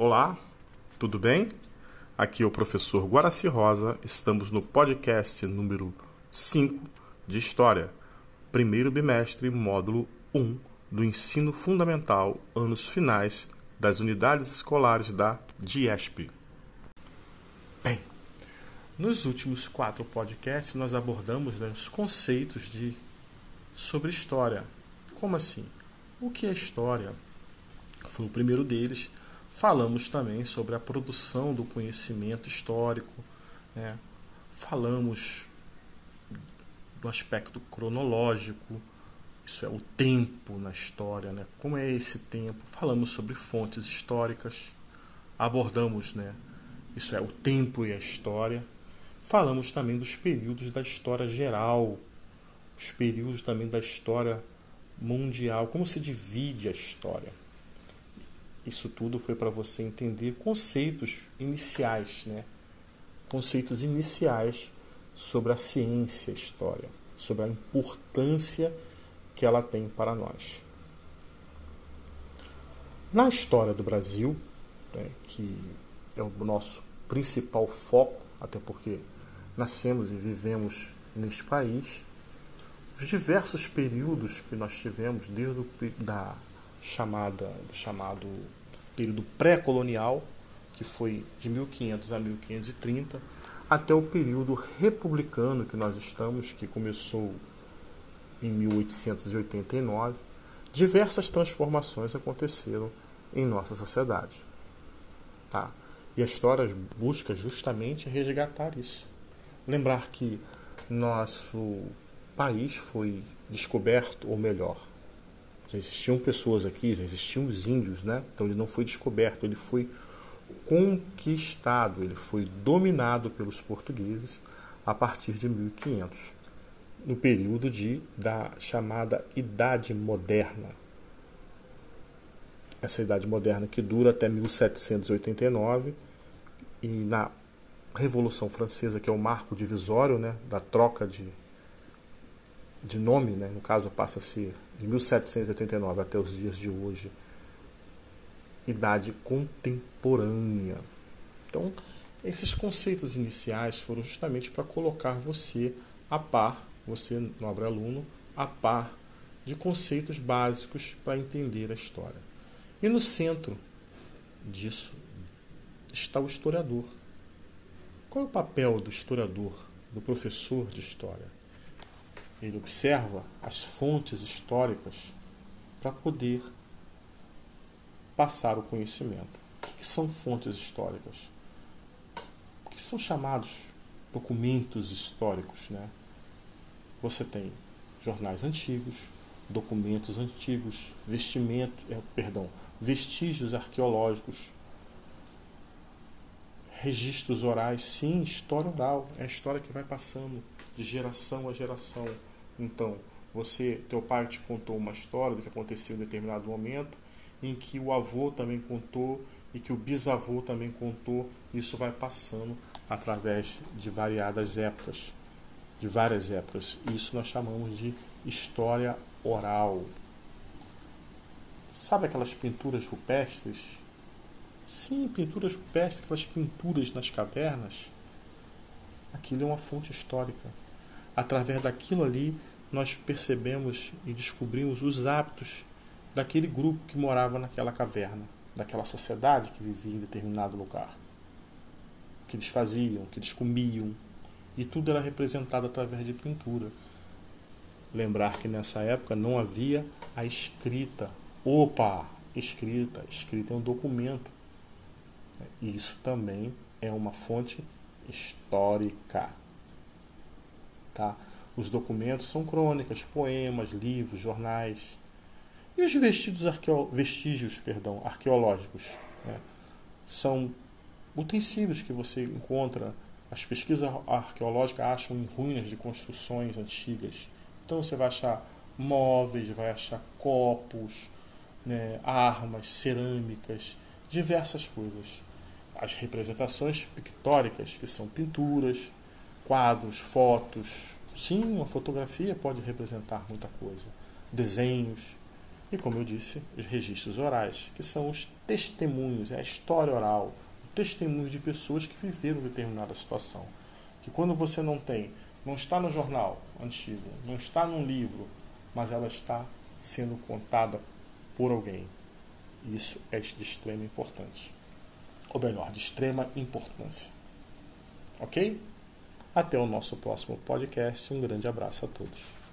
Olá, tudo bem? Aqui é o professor Guaraci Rosa. Estamos no podcast número 5 de História, primeiro bimestre, módulo 1 do ensino fundamental, anos finais das unidades escolares da DIESP. Bem, nos últimos quatro podcasts nós abordamos né, os conceitos de sobre história. Como assim? O que é história? Foi o primeiro deles. Falamos também sobre a produção do conhecimento histórico. Né? Falamos do aspecto cronológico, isso é o tempo na história, né? Como é esse tempo? Falamos sobre fontes históricas, abordamos, né? Isso é o tempo e a história. Falamos também dos períodos da história geral, os períodos também da história mundial, como se divide a história. Isso tudo foi para você entender conceitos iniciais, né? Conceitos iniciais sobre a ciência, a história, sobre a importância que ela tem para nós. Na história do Brasil, né, que é o nosso principal foco, até porque nascemos e vivemos neste país, os diversos períodos que nós tivemos, desde o da chamada, do chamado período pré-colonial, que foi de 1500 a 1530, até o período republicano que nós estamos, que começou em 1889, diversas transformações aconteceram em nossa sociedade. Tá? E a história busca justamente resgatar isso. Lembrar que nosso país foi descoberto, ou melhor, já existiam pessoas aqui, já existiam os índios, né? Então ele não foi descoberto, ele foi conquistado, ele foi dominado pelos portugueses a partir de 1500 no período de, da chamada Idade Moderna. Essa Idade Moderna que dura até 1789 e na Revolução Francesa, que é o marco divisório né, da troca de, de nome, né, no caso passa a ser de 1789 até os dias de hoje, Idade Contemporânea. Então, esses conceitos iniciais foram justamente para colocar você a par você, nobre aluno, a par de conceitos básicos para entender a história. E no centro disso está o historiador. Qual é o papel do historiador, do professor de história? Ele observa as fontes históricas para poder passar o conhecimento. O que são fontes históricas? O que são chamados documentos históricos, né? você tem jornais antigos, documentos antigos, vestimento, é, perdão, vestígios arqueológicos, registros orais, sim, história oral, é a história que vai passando de geração a geração. Então, você, teu pai te contou uma história do que aconteceu em determinado momento, em que o avô também contou e que o bisavô também contou, isso vai passando através de variadas épocas de várias épocas. Isso nós chamamos de história oral. Sabe aquelas pinturas rupestres? Sim, pinturas rupestres, aquelas pinturas nas cavernas. Aquilo é uma fonte histórica. Através daquilo ali, nós percebemos e descobrimos os hábitos daquele grupo que morava naquela caverna, daquela sociedade que vivia em determinado lugar. O que eles faziam, o que eles comiam, e tudo era representado através de pintura. Lembrar que nessa época não havia a escrita. Opa! Escrita. Escrita é um documento. Isso também é uma fonte histórica. Tá? Os documentos são crônicas, poemas, livros, jornais. E os arqueo... vestígios perdão, arqueológicos? Né? São utensílios que você encontra as pesquisas arqueológicas acham em ruínas de construções antigas. Então você vai achar móveis, vai achar copos, né, armas, cerâmicas, diversas coisas. As representações pictóricas, que são pinturas, quadros, fotos. Sim, uma fotografia pode representar muita coisa. Desenhos. E como eu disse, os registros orais, que são os testemunhos, é a história oral, o testemunho de pessoas que viveram determinada situação. Que quando você não tem, não está no jornal antigo, não está num livro, mas ela está sendo contada por alguém. Isso é de extrema importância. Ou melhor, de extrema importância. Ok? Até o nosso próximo podcast. Um grande abraço a todos.